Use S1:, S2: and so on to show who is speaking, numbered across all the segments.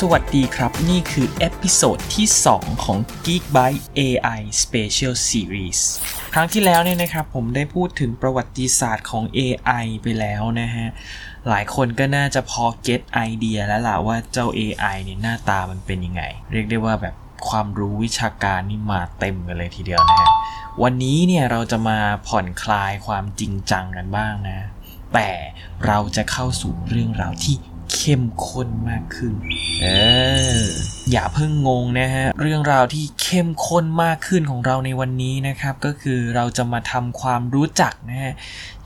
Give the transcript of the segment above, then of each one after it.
S1: สวัสดีครับ นี่คือ episode ที่ 2 ของ Geek Byte AI Special Series ครั้งที่แล้วเนี่ยนะครับผมได้พูดถึงประวัติศาสตร์ของ AI ไปแล้วนะฮะ หลายคนก็น่าจะพอ get idea แล้วล่ะว่าเจ้า AI เนี่ยหน้าตามันเป็นยังไง เรียกได้ว่าแบบความรู้วิชาการนี่มาเต็มกันเลยทีเดียวนะฮะ วันนี้เนี่ยเราจะมาผ่อนคลายความจริงจังกันบ้างนะ แต่เราจะเข้าสู่เรื่องราวที่ เข้มข้นมากขึ้น เออ อย่าเพิ่งงงนะฮะ เรื่องราวที่เข้มข้นมากขึ้นของเราในวันนี้นะครับ ก็คือเราจะมาทำความรู้จักนะฮะ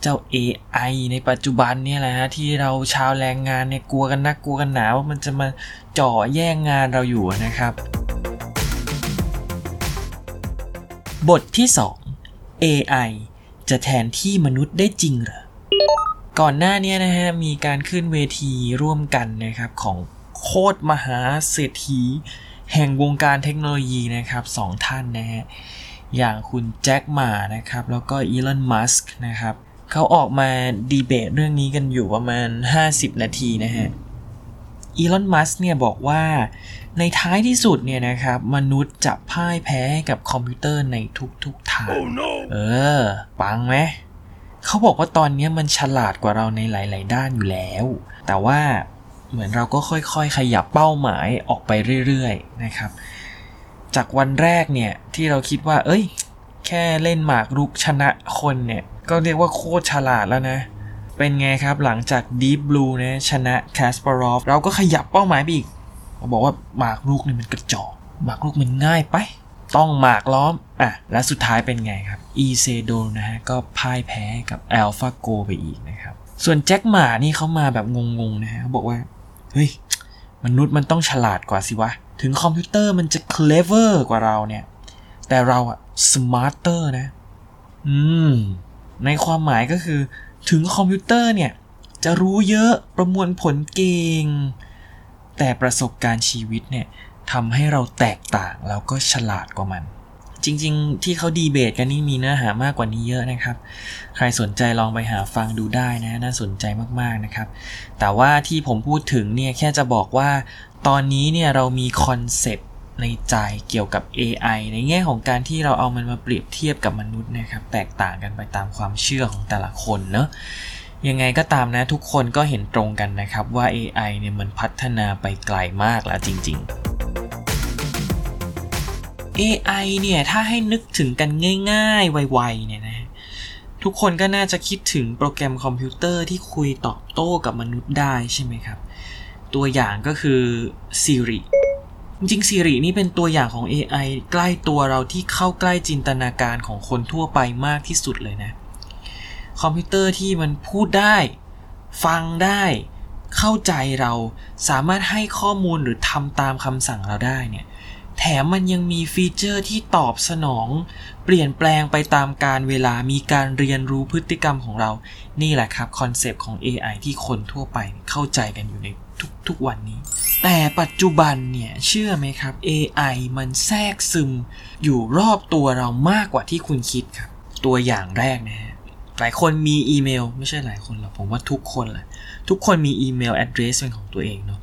S1: เจ้า AI ในปัจจุบันเนี่ยแหละฮะ ที่เราชาวแรงงานเนี่ยกลัวกันนักกลัวกันหนาว่ามันจะมาจ่อแย่งงานเราอยู่นะครับ บทที่ 2 AI จะแทนที่มนุษย์ได้จริงเหรอ ก่อนหน้านี้นะฮะมีการขึ้นเวทีร่วมกันนะครับของโคตรมหาเศรษฐีแห่งวงการเทคโนโลยีนะครับสองท่านนะฮะอย่างคุณแจ็คหมานะครับแล้วก็อีลอนมัสก์นะครับเขาออกมาดีเบตเรื่องนี้กันอยู่ประมาณ 50 นาทีนะฮะอีลอนมัสเนี่ยบอกว่าในท้ายที่สุดเนี่ยนะครับมนุษย์จะพ่ายแพ้ให้กับคอมพิวเตอร์ในทุกๆทาง
S2: Oh no!
S1: เออ ปังไหม เขาบอกว่าตอนนี้มันฉลาดกว่าเราในหลาย ๆ ด้านอยู่แล้ว แต่ว่าเหมือนเราก็ค่อย ๆ ขยับเป้าหมายออกไปเรื่อย ๆ นะครับ จากวันแรกเนี่ยที่เราคิดว่า เอ้ย แค่เล่นหมากรุกชนะคนเนี่ย ก็เรียกว่าโคตรฉลาดแล้วนะ เป็นไงครับหลังจาก Deep Blue นะชนะ Kasparov เราก็ขยับเป้าหมายไปอีกเราบอกว่าหมากรุกนี่มันกระจอกหมากรุกมันง่ายไป ต้องหมากล้อมอะและสุดท้ายเป็นไงครับอีเซดลนะฮะก็พ่ายแพ้กับ AlphaGo ไปอีกนะครับ ส่วนแจ็คหมานี่เขามาแบบงงๆนะฮะเขาบอกว่า เฮ้ย มนุษย์มันต้องฉลาดกว่าสิวะ ถึงคอมพิวเตอร์มันจะ clever กว่าเราเนี่ย แต่เราอะ smarter นะ อืม ในความหมายก็คือ ถึงคอมพิวเตอร์เนี่ย จะรู้เยอะประมวลผลเก่งแต่ประสบการณ์ชีวิตเนี่ย ทำให้เราแตกต่างแล้วก็ฉลาดกว่ามัน จริงๆ ที่เขาดีเบตกันนี่มีเนื้อหามากกว่านี้เยอะนะครับ ใครสนใจลองไปหาฟังดูได้นะน่าสนใจมากๆนะครับ แต่ว่าที่ผมพูดถึงเนี่ยแค่จะบอกว่า ตอนนี้เนี่ยเรามีคอนเซปต์ในใจเกี่ยวกับ AI ในแง่ของการที่เราเอามันมาเปรียบเทียบกับมนุษย์นะครับ แตกต่างกันไปตามความเชื่อของแต่ละคนเนอะ ยังไงก็ตามนะทุกคนก็เห็นตรงกันนะครับว่า AI เนี่ยมันพัฒนาไปไกลมากแล้วจริง ๆ AI เนี่ยถ้าให้นึกถึงกันง่าย ๆ ไวๆเนี่ยนะทุกคนก็น่าจะคิดถึงโปรแกรมคอมพิวเตอร์ที่คุยตอบโต้กับมนุษย์ได้ใช่ไหมครับ ตัวอย่างก็คือ Siri จริงๆ Siri นี่เป็นตัวอย่างของ AI ใกล้ตัวเราที่เข้าใกล้จินตนาการของคนทั่วไปมากที่สุดเลยนะ คอมพิวเตอร์ที่มันพูดได้ ฟังได้ เข้าใจเราสามารถให้ข้อมูลหรือทำตามคำสั่งเราได้เนี่ยแถมมันยังมีฟีเจอร์ที่ตอบสนอง เปลี่ยนแปลงไปตามการเวลามีการเรียนรู้พฤติกรรมของเรา นี่แหละครับคอนเซปต์ของ AI ที่คนทั่วไปเข้าใจกันอยู่ในทุกๆวันนี้ แต่ปัจจุบันเนี่ย เชื่อไหมครับ AI มันแทรกซึมอยู่รอบตัวเรามากกว่าที่คุณคิดครับ ตัวอย่างแรกนะฮะ หลายคนมีอีเมล ไม่ใช่หลายคนหรอกผมว่าทุกคนแหละทุกคนมีอีเมล address เป็นของตัวเองเนาะ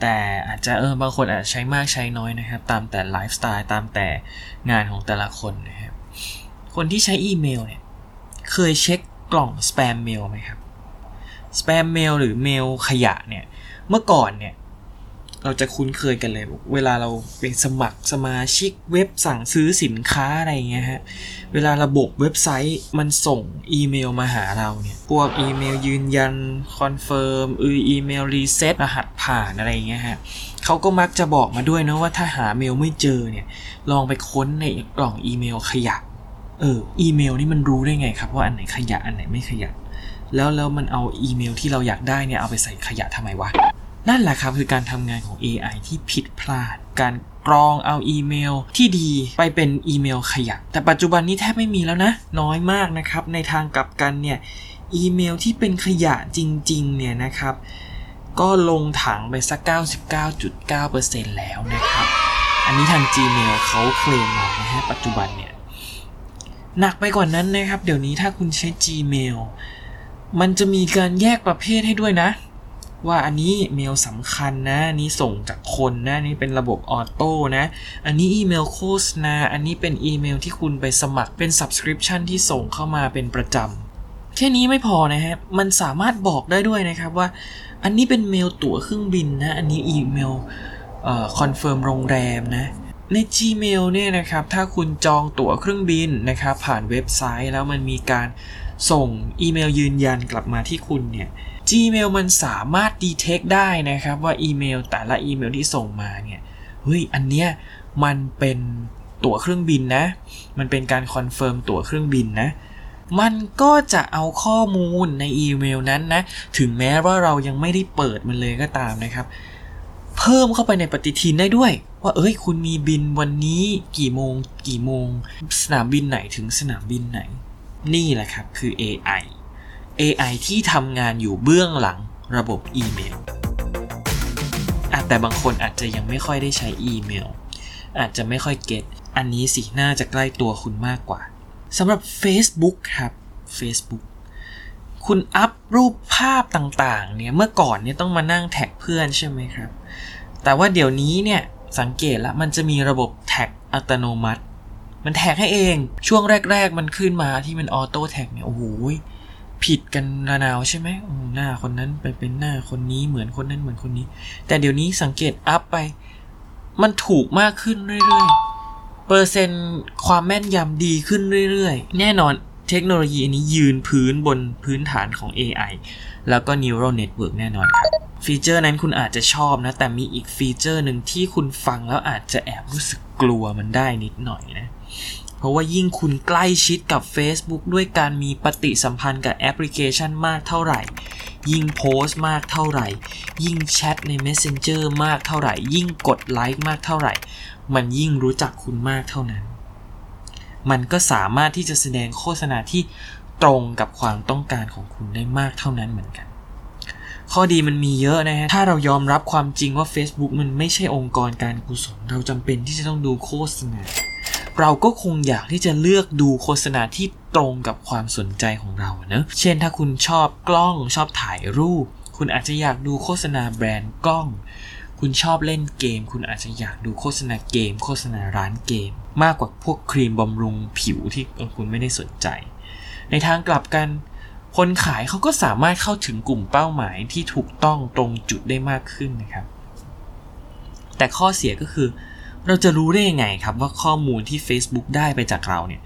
S1: แต่อาจจะเออบางคนอาจจะใช้มากใช้น้อยนะครับ ตามแต่ไลฟ์สไตล์ตามแต่งานของแต่ละคนนะครับคนที่ใช้อีเมลเนี่ยเคยเช็คกล่อง spam mail ไหมครับ spam mail หรือเมลขยะเนี่ยเมื่อก่อนเนี่ย เราจะคุ้นเคยกันเลย เวลาเราเป็นสมัครสมาชิกเว็บสั่งซื้อสินค้าอะไรเงี้ยฮะ เวลาระบบเว็บไซต์มันส่งอีเมลมาหาเราเนี่ย พวกอีเมลยืนยัน confirm อืออีเมล reset รหัสผ่านอะไรเงี้ยฮะเขาก็มักจะบอกมาด้วยนะว่าถ้าหาเมลไม่เจอเนี่ย ลองไปค้นในกล่องอีเมลขยะ เออ อีเมลนี่มันรู้ได้ไงครับว่าอันไหนขยะอันไหนไม่ขยะ แล้วแล้วมันเอาอีเมลที่เราอยากได้เนี่ยเอาไปใส่ขยะทำไมวะ นั่นแหละครับคือการทำงานของ AI ที่ผิดพลาด การกรองเอาอีเมลที่ดีไปเป็นอีเมลขยะ แต่ปัจจุบันนี้แทบไม่มีแล้วนะ น้อยมากนะครับ ในทางกลับกันเนี่ยอีเมลที่เป็นขยะจริงๆเนี่ยนะครับ ก็ลงถังไปสัก 99.9%แล้วนะครับ อันนี้ทาง Gmail เขาเคลมมานะฮะปัจจุบันเนี่ยหนักไปกว่านั้นนะครับ เดี๋ยวนี้ถ้าคุณใช้ Gmail มันจะมีการแยกประเภทให้ด้วยนะ ว่าอันนี้เมลสำคัญนะอันนี้ส่งจากคนนะอันนี้เป็นระบบ auto นะ อันนี้อีเมลโฆษณา อันนี้เป็นอีเมลที่คุณไปสมัครเป็น subscription ที่ส่งเข้ามาเป็นประจำแค่นี้ไม่พอนะฮะ มันสามารถบอกได้ด้วยนะครับว่า อันนี้เป็นเมลตั๋วเครื่องบินนะ อันนี้อีเมล confirm โรงแรมนะใน Gmail เนี่ยนะครับ ถ้าคุณจองตั๋วเครื่องบินนะครับผ่านเว็บไซต์แล้วมันมีการส่งอีเมลยืนยันกลับมาที่คุณเนี่ย Gmail มันสามารถ detect ได้นะครับว่าอีเมลแต่ละอีเมลที่ส่งมาเนี่ยเฮ้ยอันเนี้ยมันเป็นตั๋วเครื่องบินนะ มันเป็นการ confirm ตั๋วเครื่องบินนะ มันก็จะเอาข้อมูลในอีเมลนั้นนะ ถึงแม้ว่าเรายังไม่ได้เปิดมันเลยก็ตามนะครับ เพิ่มเข้าไปในปฏิทินได้ด้วย ว่าเอ้ยคุณมีบินวันนี้กี่โมง กี่โมง สนามบินไหนถึงสนามบินไหน นี่แหละครับคือ AI AI ที่ทำงานอยู่เบื้องหลังระบบอีเมลแต่บางคนอาจจะยังไม่ค่อยได้ใช้อีเมล อาจจะไม่ค่อย get อันนี้สิน่าจะใกล้ตัวคุณมากกว่าสำหรับ Facebook ครับ Facebook คุณอัพรูปภาพต่างๆ เนี่ย เมื่อก่อนเนี่ยต้องมานั่งแท็กเพื่อนใช่ไหมครับ แต่ว่าเดี๋ยวนี้เนี่ยสังเกตแล้วมันจะมีระบบแท็กอัตโนมัติ มันแท็กให้เอง ช่วงแรก ๆ มันขึ้นมาที่มัน auto tag เนี่ย โอ้โห ผิดกันระนาวใช่ไหมหน้าคนนั้นไปเป็นหน้าคนนี้เหมือนคนนั้นเหมือนคนนี้ แต่เดี๋ยวนี้สังเกตอัพไป มันถูกมากขึ้นเรื่อยๆ เปอร์เซ็นต์ความแม่นยำดีขึ้นเรื่อยๆ แน่นอนเทคโนโลยีนี้ยืนพื้นบนพื้นฐานของ AI แล้วก็ neural network แน่นอนครับ ฟีเจอร์นั้นคุณอาจจะชอบนะ แต่มีอีกฟีเจอร์หนึ่งที่คุณฟังแล้วอาจจะแอบรู้สึกกลัวมันได้นิดหน่อยนะ เพราะว่ายิ่งคุณใกล้ชิดกับ Facebook ด้วยการมีปฏิสัมพันธ์กับแอปพลิเคชันมากเท่าไหร่ ยิ่งโพสต์มากเท่าไหร่ ยิ่งแชทใน Messenger มากเท่าไหร่ ยิ่งกดไลค์มากเท่าไหร่ มันยิ่งรู้จักคุณมากเท่านั้น มันก็สามารถที่จะแสดงโฆษณาที่ตรงกับความต้องการของคุณได้มากเท่านั้นเหมือนกัน ข้อดีมันมีเยอะนะฮะ ถ้าเรายอมรับความจริงว่า Facebook มันไม่ใช่องค์กรการกุศล เราจำเป็นที่จะต้องดูโฆษณา เราก็คงอยากที่จะเลือกดูโฆษณาที่ตรงกับความสนใจของเราเนะเช่นถ้าคุณชอบกล้องชอบถ่ายรูป คุณอาจจะอยากดูโฆษณาแบรนด์กล้อง คุณชอบเล่นเกม คุณอาจจะอยากดูโฆษณาเกม โฆษณาร้านเกม มากกว่าพวกครีมบำรุงผิวที่คุณไม่ได้สนใจ ในทางกลับกันคนขายเขาก็สามารถเข้าถึงกลุ่มเป้าหมายที่ถูกต้องตรงจุดได้มากขึ้นนะครับ แต่ข้อเสียก็คือ เราจะรู้ได้ยังไงครับว่าข้อมูลที่ Facebook ได้ไปจากเราเนี่ย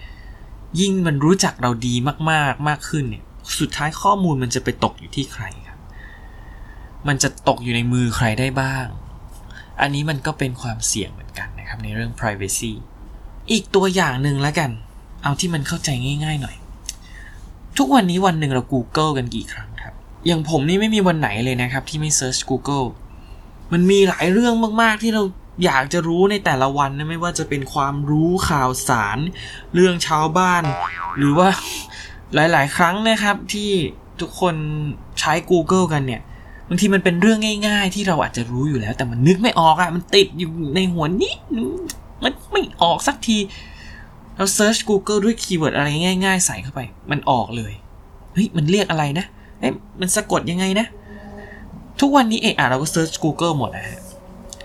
S1: ยิ่งมันรู้จักเราดีมากๆมากขึ้นเนี่ย สุดท้ายข้อมูลมันจะไปตกอยู่ที่ใครครับ มันจะตกอยู่ในมือใครได้บ้าง อันนี้มันก็เป็นความเสี่ยงเหมือนกันนะครับในเรื่อง privacy อีกตัวอย่างหนึ่งแล้วกัน เอาที่มันเข้าใจง่าย ๆ หน่อย ทุกวันนี้วันหนึ่งเรา Google กันกี่ครั้งครับ อย่างผมนี่ไม่มีวันไหนเลยนะครับ ที่ไม่ search Google มันมีหลายเรื่องมากๆที่เรา อยากจะรู้ในแต่ละวันนะไม่ว่าจะเป็นความรู้ข่าวสาร เรื่องชาวบ้าน หรือว่าหลาย ๆ ครั้งนะครับที่ทุกคนใช้ Google กันเนี่ยบางทีมันเป็นเรื่องง่าย ๆ ที่เราอาจจะรู้อยู่แล้ว แต่มันนึกไม่ออกอะมันติดอยู่ในหัวนิดมันไม่ออกสักทีเราเซิร์ช Google ด้วยคีย์เวิร์ดอะไรง่าย ๆ ใส่เข้าไป มันออกเลยเฮ้ยมันเรียกอะไรนะเอ๊ะมันสะกดยังไงนะ ทุกวันนี้เอะอะเราก็เซิร์ช Google หมดนะฮะ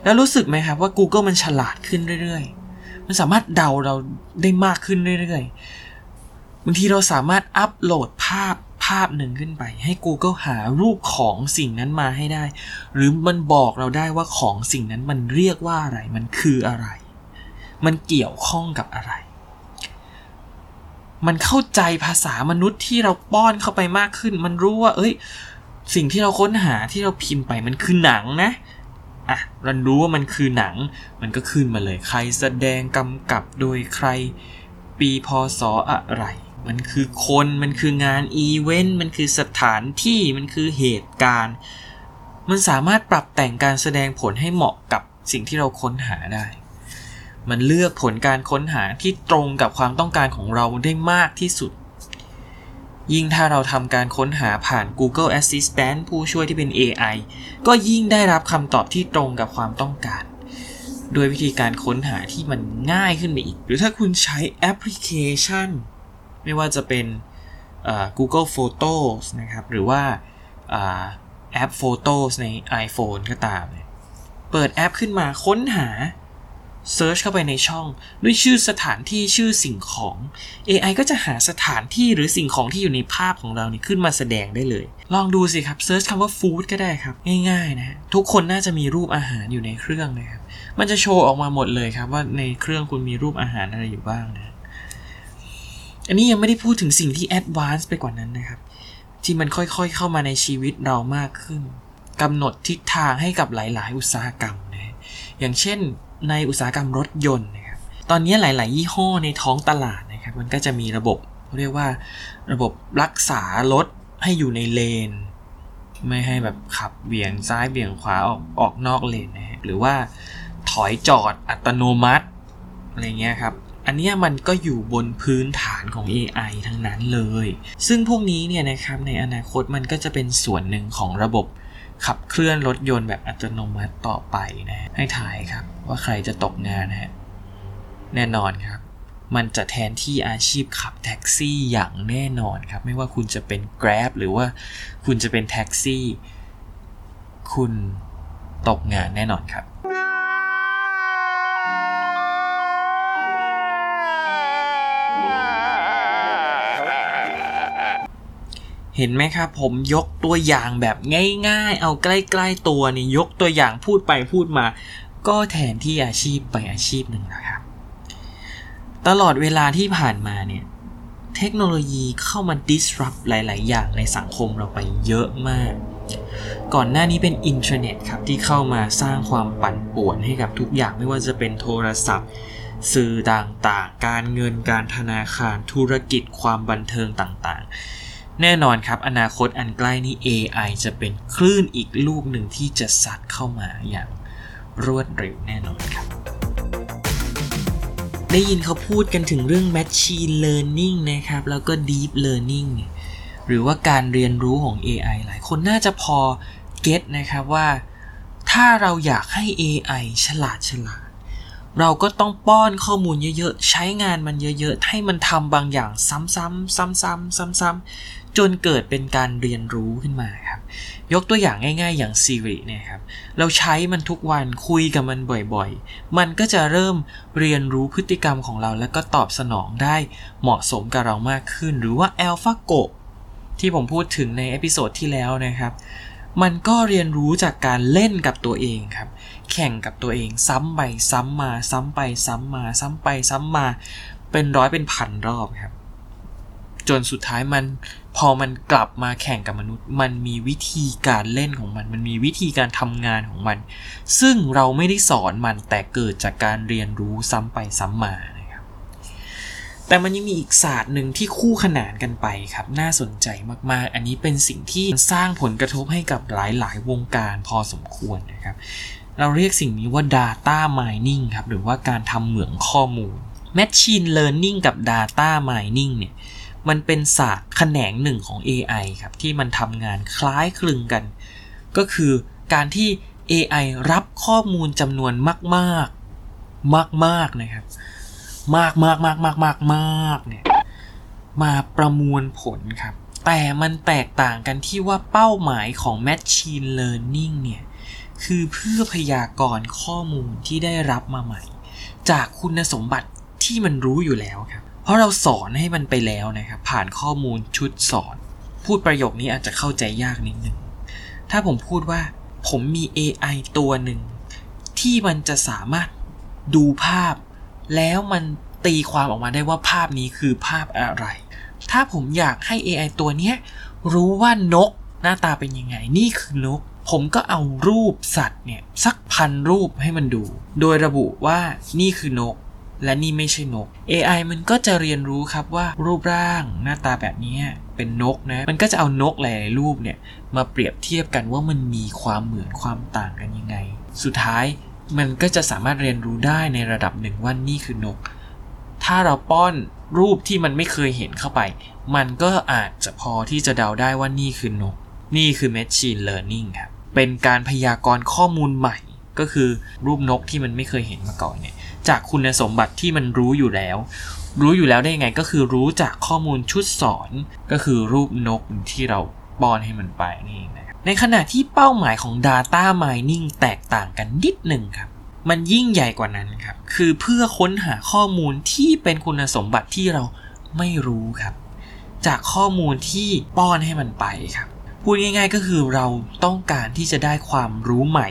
S1: แล้วรู้สึกไหมครับว่า Google มันฉลาดขึ้นเรื่อยๆ มันสามารถเดาเราได้มากขึ้นเรื่อยๆ บางทีเราสามารถอัปโหลดภาพภาพหนึ่งขึ้นไป ให้ Google หารูปของสิ่งนั้นมาให้ได้ หรือมันบอกเราได้ว่าของสิ่งนั้นมันเรียกว่าอะไร มันคืออะไร มันเกี่ยวข้องกับอะไร มันเข้าใจภาษามนุษย์ที่เราป้อนเข้าไปมากขึ้น มันรู้ว่า เอ้ย สิ่งที่เราค้นหาที่เราพิมพ์ไปมันคือหนังนะ อะเรารู้ว่ามันคือหนัง มันก็ขึ้นมาเลย ใครแสดงกำกับโดยใคร ปีพศอะไร มันคือคน มันคืองานอีเวนต์ มันคือสถานที่ มันคือเหตุการณ์ มันสามารถปรับแต่งการแสดงผลให้เหมาะกับสิ่งที่เราค้นหาได้ มันเลือกผลการค้นหาที่ตรงกับความต้องการของเราได้มากที่สุด ยิ่งถ้าเราทำการค้นหาผ่าน Google Assistant ผู้ช่วยที่เป็น AI ก็ยิ่งได้รับคำตอบที่ตรงกับความต้องการ โดยวิธีการค้นหาที่มันง่ายขึ้นไปอีก หรือถ้าคุณใช้แอปพลิเคชัน ไม่ว่าจะเป็น Google Photos นะครับ หรือว่าแอป Photos ใน iPhone ก็ตามเนี่ยเปิดแอปขึ้นมาค้นหา search เข้าไปในช่อง ด้วยชื่อสถานที่ชื่อสิ่งของ AI ก็จะหาสถานที่หรือสิ่งของที่อยู่ในภาพของเราเนี่ยขึ้นมาแสดงได้เลย ลองดูสิครับ search คำว่า food ก็ได้ครับ ง่ายๆนะทุกคนน่าจะมีรูปอาหารอยู่ในเครื่องนะครับ มันจะโชว์ออกมาหมดเลยครับว่าในเครื่องคุณมีรูปอาหารอะไรอยู่บ้างนะอันนี้ยังไม่ได้พูดถึงสิ่งที่ advance ไปกว่านั้นนะครับ ที่มันค่อยๆเข้ามาในชีวิตเรามากขึ้นกำหนดทิศทางให้กับหลาย ๆ อุตสาหกรรมนะอย่างเช่น ในอุตสาหกรรมรถยนต์นะครับตอนนี้หลาย ๆ ยี่ห้อในท้องตลาดนะครับมันก็จะมีระบบเรียกว่าระบบรักษารถให้อยู่ในเลน ไม่ให้แบบขับเบี่ยงซ้ายเบี่ยงขวาออกออกนอกเลนนะฮะหรือว่าถอยจอดอัตโนมัติอะไรเงี้ยครับอันนี้มันก็อยู่บนพื้นฐานของ AI ทั้งนั้นเลย ซึ่งพวกนี้เนี่ยนะครับในอนาคตมันก็จะเป็นส่วนหนึ่งของระบบ ขับเคลื่อนรถยนต์แบบอัตโนมัติต่อไปนะให้ถ่ายครับว่าใครจะตกงานนะฮะแน่นอนครับ มันจะแทนที่อาชีพขับแท็กซี่อย่างแน่นอนครับ ไม่ว่าคุณจะเป็น Grab หรือว่าคุณจะเป็นแท็กซี่ คุณตกงานแน่นอนครับ เห็นไหมครับผมยกตัวอย่างแบบง่ายๆ เอาใกล้ๆตัวนี่ยกตัวอย่างพูดไปพูดมา ก็แทนที่อาชีพไปอาชีพหนึ่งนะครับ ตลอดเวลาที่ผ่านมาเนี่ยเทคโนโลยีเข้ามา disrupt หลาย ๆ อย่างในสังคมเราไปเยอะมาก ก่อนหน้านี้เป็นอินเทอร์เน็ตครับ ที่เข้ามาสร้างความปั่นป่วนให้กับทุกอย่างไม่ว่าจะเป็นโทรศัพท์ สื่อต่าง ๆ การเงินการธนาคารธุรกิจความบันเทิงต่าง ๆ แน่นอนครับ อนาคตอันใกล้นี้ AI จะเป็นคลื่นอีกลูกหนึ่งที่จะสัดเข้ามาอย่างรวดเร็วแน่นอนครับ ได้ยินเขาพูดกันถึงเรื่อง Machine Learning นะครับ แล้วก็ Deep Learning หรือว่าการเรียนรู้ของ AI หลายคนน่าจะพอเก็ตนะครับว่าถ้าเราอยากให้ AI ฉลาดฉลาด เราก็ต้องป้อนข้อมูลเยอะๆ ใช้งานมันเยอะๆ ให้มันทำบางอย่างซ้ำๆซ้ำๆซ้ำๆ จนเกิดเป็นการเรียนรู้ขึ้นมาครับ ยกตัวอย่างง่าย ๆ อย่าง Siri เนี่ยครับ เราใช้มันทุกวันคุยกับมันบ่อยๆ มันก็จะเริ่มเรียนรู้พฤติกรรมของเรา แล้วก็ตอบสนองได้เหมาะสมกับเรามากขึ้น หรือว่า AlphaGo ที่ผมพูดถึงใน episode ที่แล้วนะครับ มันก็เรียนรู้จากการเล่นกับตัวเองครับ แข่งกับตัวเองซ้ำไปซ้ำมาซ้ำไปซ้ำมาซ้ำไปซ้ำมา เป็นร้อยเป็นพันรอบครับ จนสุดท้ายมัน พอมันกลับมาแข่งกับมนุษย์ มันมีวิธีการเล่นของมัน มันมีวิธีการทำงานของมัน ซึ่งเราไม่ได้สอนมันแต่เกิดจากการเรียนรู้ซ้ำไปซ้ำมานะครับ แต่มันยังมีอีกศาสตร์หนึ่งที่คู่ขนานกันไปครับ น่าสนใจมากๆ อันนี้เป็นสิ่งที่สร้างผลกระทบให้กับหลายๆ วงการพอสมควรนะครับ เราเรียกสิ่งนี้ว่า data mining ครับ หรือว่าการทำเหมืองข้อมูล machine learning กับ data mining เนี่ย มันเป็นศาสตร์แขนงหนึ่งของ AI ครับที่มันทำงานคล้ายคลึงกัน ก็คือการที่ AI รับข้อมูลจำนวนมากๆมากๆนะครับ มากมากมากมากมากมากเนี่ยมาประมวลผลครับ แต่มันแตกต่างกันที่ว่าเป้าหมายของ Machine Learning เนี่ย คือเพื่อพยากรณ์ข้อมูลที่ได้รับมาใหม่ จากคุณสมบัติที่มันรู้อยู่แล้วครับ เพราะเราสอนให้มันไปแล้วนะครับ ผ่านข้อมูลชุดสอน พูดประโยคนี้อาจจะเข้าใจยากนิดนึง ถ้าผมพูดว่า ผมมี AI ตัวหนึ่ง ที่มันจะสามารถดูภาพ แล้วมันตีความออกมาได้ว่าภาพนี้คือภาพอะไร ถ้าผมอยากให้ AI ตัวนี้รู้ว่านกหน้าตาเป็นยังไง นี่คือนก ผมก็เอารูปสัตว์เนี่ย สักพันรูปให้มันดู โดยระบุว่านี่คือนก และนี่ไม่ใช่นก AI มันก็จะเรียนรู้ครับว่ารูปร่างหน้าตาแบบนี้เป็นนกนะ มันก็จะเอานกหลายรูปเนี่ยมาเปรียบเทียบกันว่ามันมีความเหมือนความต่างกันยังไง สุดท้ายมันก็จะสามารถเรียนรู้ได้ในระดับหนึ่งว่านี่คือนก ถ้าเราป้อนรูปที่มันไม่เคยเห็นเข้าไป มันก็อาจจะพอที่จะเดาได้ว่านี่คือนก นี่คือ Machine Learning ครับ เป็นการพยากรณ์ข้อมูลใหม่ ก็คือรูปนกที่มันไม่เคยเห็นมาก่อนเนี่ย จากคุณสมบัติที่มันรู้อยู่แล้ว รู้อยู่แล้วได้ยังไงก็คือรู้จากข้อมูลชุดสอนก็คือรูปนกที่เราป้อนให้มันไปนี่นะครับในขณะที่เป้าหมายของ Data Mining แตกต่างกันนิดหนึ่งครับ มันยิ่งใหญ่กว่านั้นครับ คือเพื่อค้นหาข้อมูลที่เป็นคุณสมบัติที่เราไม่รู้ครับ จากข้อมูลที่ป้อนให้มันไปครับพูดง่ายๆก็คือเราต้องการที่จะได้ความรู้ใหม่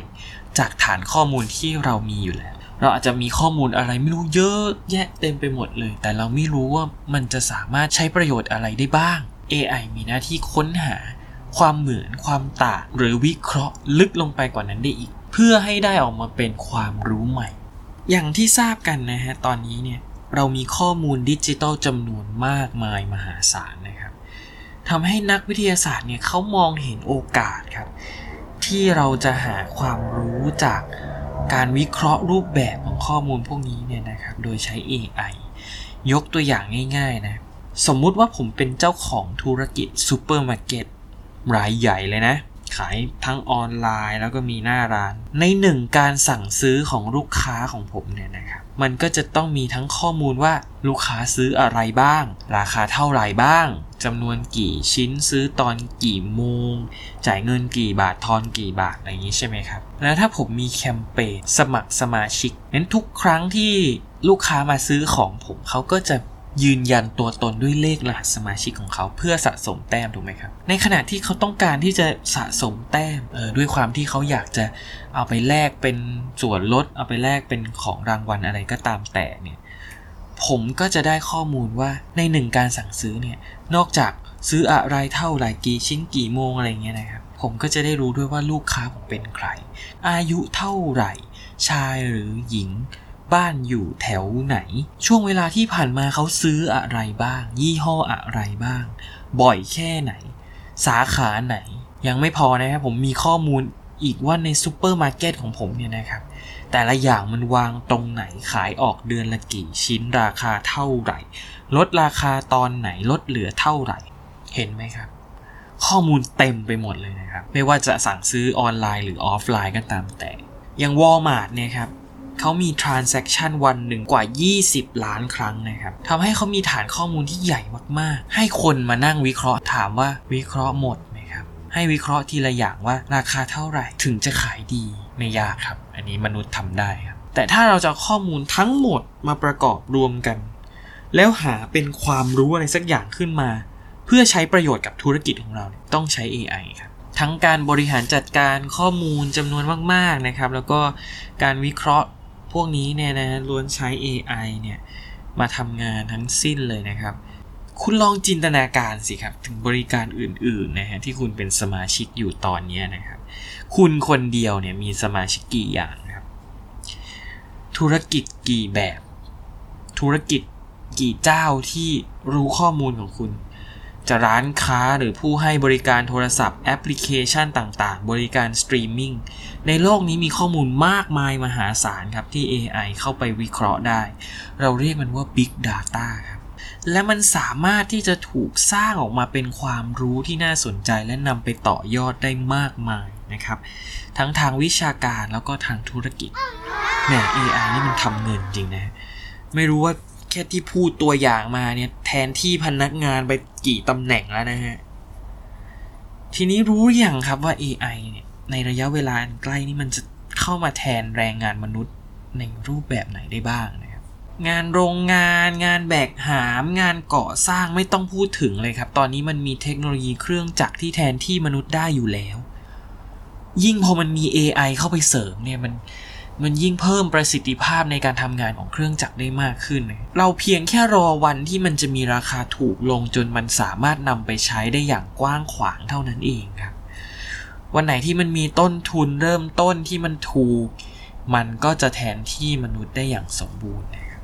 S1: จากฐานข้อมูลที่เรามีอยู่แล้ว เราอาจจะมีข้อมูลอะไรไม่รู้เยอะแยะเต็มไปหมดเลย แต่เราไม่รู้ว่ามันจะสามารถใช้ประโยชน์อะไรได้บ้าง AI มีหน้าที่ค้นหา ความเหมือนความต่างหรือวิเคราะห์ลึกลงไปกว่านั้นได้อีก เพื่อให้ได้ออกมาเป็นความรู้ใหม่ อย่างที่ทราบกันนะฮะตอนนี้เนี่ยเรามีข้อมูลดิจิตอลจำนวนมากมายมหาศาลนะครับทำให้นักวิทยาศาสตร์เนี่ยเขามองเห็นโอกาสครับ ที่เราจะหาความรู้จาก การวิเคราะห์รูปแบบของข้อมูลพวกนี้เนี่ยนะครับ โดยใช้ AI ยกตัวอย่างง่ายๆนะ สมมุติว่าผมเป็นเจ้าของธุรกิจซูเปอร์มาร์เก็ตรายใหญ่เลยนะ ขายทั้งออนไลน์แล้วก็มีหน้าร้าน ในหนึ่งการสั่งซื้อของลูกค้าของผมเนี่ยนะครับมันก็จะต้องมีทั้งข้อมูลว่าลูกค้าซื้ออะไรบ้าง ราคาเท่าไหร่บ้างจำนวนกี่ชิ้นซื้อตอนกี่โมง จ่ายเงินกี่บาททอนกี่บาทอะไรอย่างนี้ใช่ไหมครับ แล้วถ้าผมมีแคมเปญสมัครสมาชิกนั้นทุกครั้งที่ลูกค้ามาซื้อของผมเขาก็จะ ยืนยันตัวตนด้วยเลขรหัสสมาชิกของเขาเพื่อสะสมแต้มถูกไหมครับ ในขณะที่เขาต้องการที่จะสะสมแต้มเออด้วยความที่เขาอยากจะเอาไปแลกเป็นส่วนลดเอาไปแลกเป็นของรางวัลอะไรก็ตามแต่เนี่ยผมก็จะได้ข้อมูลว่าในหนึ่งการสั่งซื้อเนี่ยนอกจากซื้ออะไรเท่าไหร่กี่ชิ้นกี่โมงอะไรเงี้ยนะครับ ผมก็จะได้รู้ด้วยว่าลูกค้าผมเป็นใคร อายุเท่าไหร่ ชายหรือหญิง บ้านอยู่แถวไหน ช่วงเวลาที่ผ่านมาเขาซื้ออะไรบ้าง ยี่ห้ออะไรบ้าง บ่อยแค่ไหน สาขาไหน ยังไม่พอนะครับผมมีข้อมูลอีกว่าในซูเปอร์มาร์เก็ตของผมเนี่ยนะครับ แต่ละอย่างมันวางตรงไหนขายออกเดือนละกี่ชิ้นราคาเท่าไหร่ ลดราคาตอนไหนลดเหลือเท่าไหร่ เห็นไหมครับ ข้อมูลเต็มไปหมดเลยนะครับ ไม่ว่าจะสั่งซื้อออนไลน์หรือออฟไลน์ก็ตามแต่ อย่างวอลมาร์ทเนี่ยครับ เขามี transaction วันหนึ่งกว่า 20 ล้านครั้งนะครับทำให้เขามีฐานข้อมูลที่ใหญ่มากๆ ให้คนมานั่งวิเคราะห์ถามว่าวิเคราะห์หมดไหมครับ ให้วิเคราะห์ทีละอย่างว่าราคาเท่าไหร่ถึงจะขายดีไม่ยากครับ อันนี้มนุษย์ทำได้ครับ แต่ถ้าเราจะข้อมูลทั้งหมดมาประกอบรวมกัน แล้วหาเป็นความรู้อะไรสักอย่างขึ้นมา เพื่อใช้ประโยชน์กับธุรกิจของเราต้องใช้ AI ครับทั้งการบริหารจัดการข้อมูลจำนวนมาก ๆ นะครับ แล้วก็การวิเคราะห์ พวกนี้เนี่ยนะล้วนใช้ AI เนี่ยมาทำงานทั้งสิ้นเลยนะครับ คุณลองจินตนาการสิครับ ถึงบริการอื่นๆนะฮะที่คุณเป็นสมาชิกอยู่ตอนนี้นะครับ คุณคนเดียวเนี่ยมีสมาชิกกี่อย่างครับ ธุรกิจกี่แบบ ธุรกิจกี่เจ้าที่รู้ข้อมูลของคุณ จะร้านค้าหรือผู้ให้บริการโทรศัพท์แอปพลิเคชันต่างๆ บริการสตรีมมิ่ง ในโลกนี้มีข้อมูลมากมายมหาศาลครับที่ AI เข้าไปวิเคราะห์ได้ เราเรียกมันว่า Big Data ครับ และมันสามารถที่จะถูกสร้างออกมาเป็นความรู้ที่น่าสนใจและนำไปต่อยอดได้มากมายนะครับ ทั้งทางวิชาการแล้วก็ทางธุรกิจแหม AI นี่มันทำเงินจริงนะ ไม่รู้ว่าแค่ที่พูดตัวอย่างมาเนี่ยแทนที่พนักงานไปกี่ตำแหน่งแล้วนะฮะ ทีนี้รู้อย่างครับว่า AI เนี่ย ในระยะเวลาใกล้นี้มันจะเข้ามาแทนแรงงานมนุษย์ในรูปแบบไหนได้บ้างนะครับ งานโรงงานงานแบกหาม งานก่อสร้างไม่ต้องพูดถึงเลยครับ ตอนนี้มันมีเทคโนโลยีเครื่องจักรที่แทนที่มนุษย์ได้อยู่แล้ว ยิ่งพอมันมี AI เข้าไปเสริมเนี่ยมันมันยิ่งเพิ่มประสิทธิภาพในการทำงานของเครื่องจักรได้มากขึ้น เราเพียงแค่รอวันที่มันจะมีราคาถูกลงจนมันสามารถนำไปใช้ได้อย่างกว้างขวางเท่านั้นเองครับ วันไหนที่มันมีต้นทุนเริ่มต้นที่มันถูก มันก็จะแทนที่มนุษย์ได้อย่างสมบูรณ์นะครับ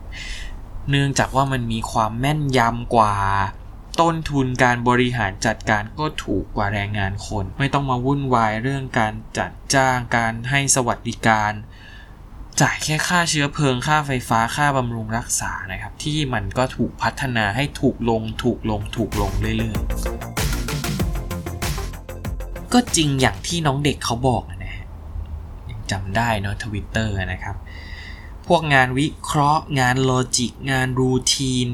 S1: เนื่องจากว่ามันมีความแม่นยำกว่า ต้นทุนการบริหารจัดการก็ถูกกว่าแรงงานคน ไม่ต้องมาวุ่นวายเรื่องการจัดจ้างการให้สวัสดิการ จ่ายแค่ค่าเชื้อเพลิงค่าไฟฟ้าค่าบำรุงรักษานะครับ ที่มันก็ถูกพัฒนาให้ถูกลงถูกลงถูกลงเรื่อยๆ ก็จริงอย่างที่น้องเด็กเขาบอกนะฮะยังจำได้เนาะทวิตเตอร์นะครับ พวกงานวิเคราะห์ งาน logic งาน routine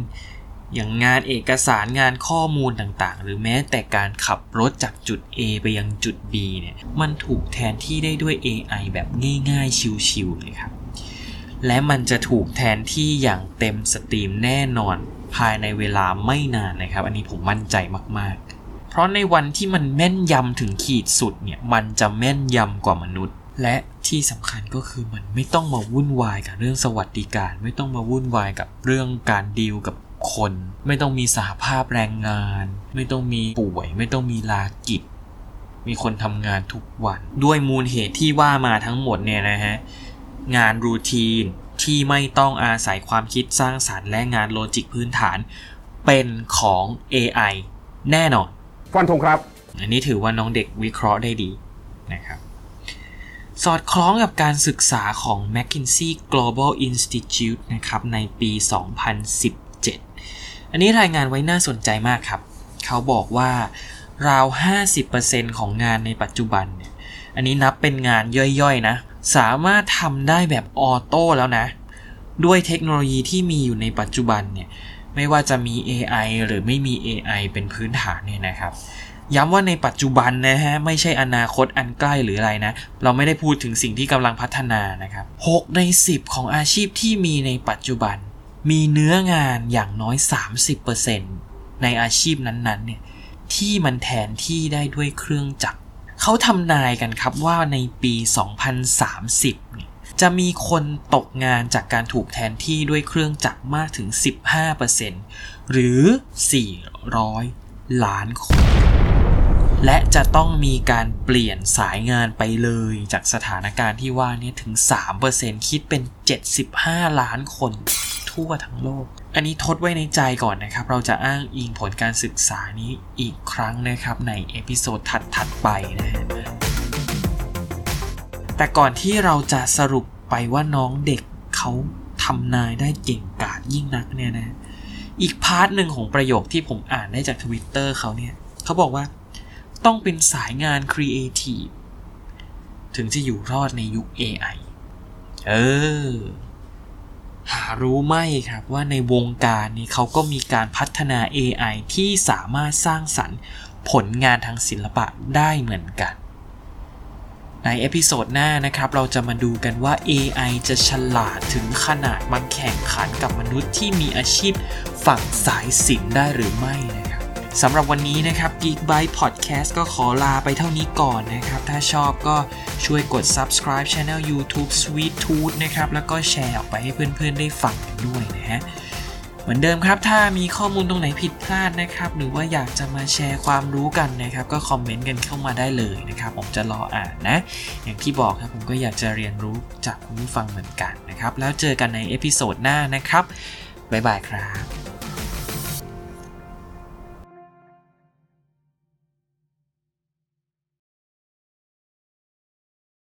S1: อย่างงานเอกสารงานข้อมูลต่างๆ หรือแม้แต่การขับรถจากจุด A ไปยังจุด B เนี่ย มันถูกแทนที่ได้ด้วย AI แบบง่ายๆ ชิวๆเลยครับ และมันจะถูกแทนที่อย่างเต็ม steam แน่นอนภายในเวลาไม่นานนะครับ อันนี้ผมมั่นใจมากๆ ราะในวันที่มันแม่นยำถึงขีดสุดเนี่ยมันจะแม่นยำกว่ามนุษย์ และที่สำคัญก็คือมันไม่ต้องมาวุ่นวายกับเรื่องสวัสดิการ ไม่ต้องมาวุ่นวายกับเรื่องการดีลกับคน ไม่ต้องมีสหภาพแรงงาน ไม่ต้องมีป่วย ไม่ต้องมีลากิจ มีคนทำงานทุกวัน ด้วยมูลเหตุที่ว่ามาทั้งหมดเนี่ยนะฮะงานรูทีนที่ไม่ต้องอาศัยความคิดสร้างสารรค์และงานโลจิกพื้นฐาน เป็นของ AI แน่นอน
S2: ฟันธงครับ
S1: อันนี้ถือว่าน้องเด็กวิเคราะห์ได้ดีนะครับสอดคล้องกับการศึกษาของ McKinsey Global Institute นะครับในปี 2017 อันนี้รายงานไว้น่าสนใจมากครับ เขาบอกว่าราว 50%ของงานในปัจจุบันเนี่ย อันนี้นับเป็นงานย่อยๆนะ สามารถทำได้แบบออโต้แล้วนะ ด้วยเทคโนโลยีที่มีอยู่ในปัจจุบันเนี่ย ไม่ว่าจะมี AI หรือไม่มี AI เป็นพื้นฐานเนี่ยนะครับ ย้ำว่าในปัจจุบันนะฮะ ไม่ใช่อนาคตอันใกล้หรืออะไรนะ เราไม่ได้พูดถึงสิ่งที่กำลังพัฒนานะครับ 6 ใน 10 ของอาชีพที่มีในปัจจุบัน มีเนื้องานอย่างน้อย 30%ในอาชีพนั้นๆเนี่ยที่มันแทนที่ได้ด้วยเครื่องจักรเขาทำนายกันครับว่าในปี 2030เนี่ย จะมีคนตกงานจากการถูกแทนที่ด้วยเครื่องจักรมากถึง 15%หรือ 400 ล้านคน และจะต้องมีการเปลี่ยนสายงานไปเลยจากสถานการณ์ที่ว่านี้ถึง 3%คิดเป็น 75 ล้านคนทั่วทั้งโลก อันนี้ทดไว้ในใจก่อนนะครับ เราจะอ้างอิงผลการศึกษานี้อีกครั้งนะครับใน episode ถัดๆไปนะฮะ แต่ก่อนที่เราจะสรุปไปว่าน้องเด็กเขาทำนายได้เก่งกาจยิ่งนักเนี่ยนะ อีก part หนึ่งของประโยคที่ผมอ่านได้จากทวิตเตอร์เขาเนี่ยเขาบอกว่าต้องเป็นสายงานครีเอทีฟถึงจะอยู่รอดในยุค AI เออ หารู้ไหมครับว่าในวงการนี้เขาก็มีการพัฒนา AI ที่สามารถสร้างสรรค์ผลงานทางศิลปะได้เหมือนกัน ใน episode หน้านะครับ เราจะมาดูกันว่า AI จะฉลาดถึงขนาดมาแข่งขันกับมนุษย์ที่มีอาชีพฝั่งสายศิลป์ได้หรือไม่นะครับสำหรับวันนี้นะครับ Geek Byte Podcast ก็ขอลาไปเท่านี้ก่อนนะครับ ถ้าชอบก็ช่วยกด subscribe Channel YouTube Sweet Tooth นะครับ แล้วก็แชร์ออกไปให้เพื่อนๆได้ฟังกันด้วยนะฮะ เหมือนเดิมครับ ถ้ามีข้อมูลตรงไหนผิดพลาดนะครับ หรือว่าอยากจะมาแชร์ความรู้กันนะครับ ก็คอมเมนต์กันเข้ามาได้เลยนะครับ ผมจะรออ่านนะ อย่างที่บอกครับผมก็อยากจะเรียนรู้จากคุณผู้ฟังเหมือนกันนะครับ แล้วเจอกันใน episode หน้านะครับบ๊ายบายครับ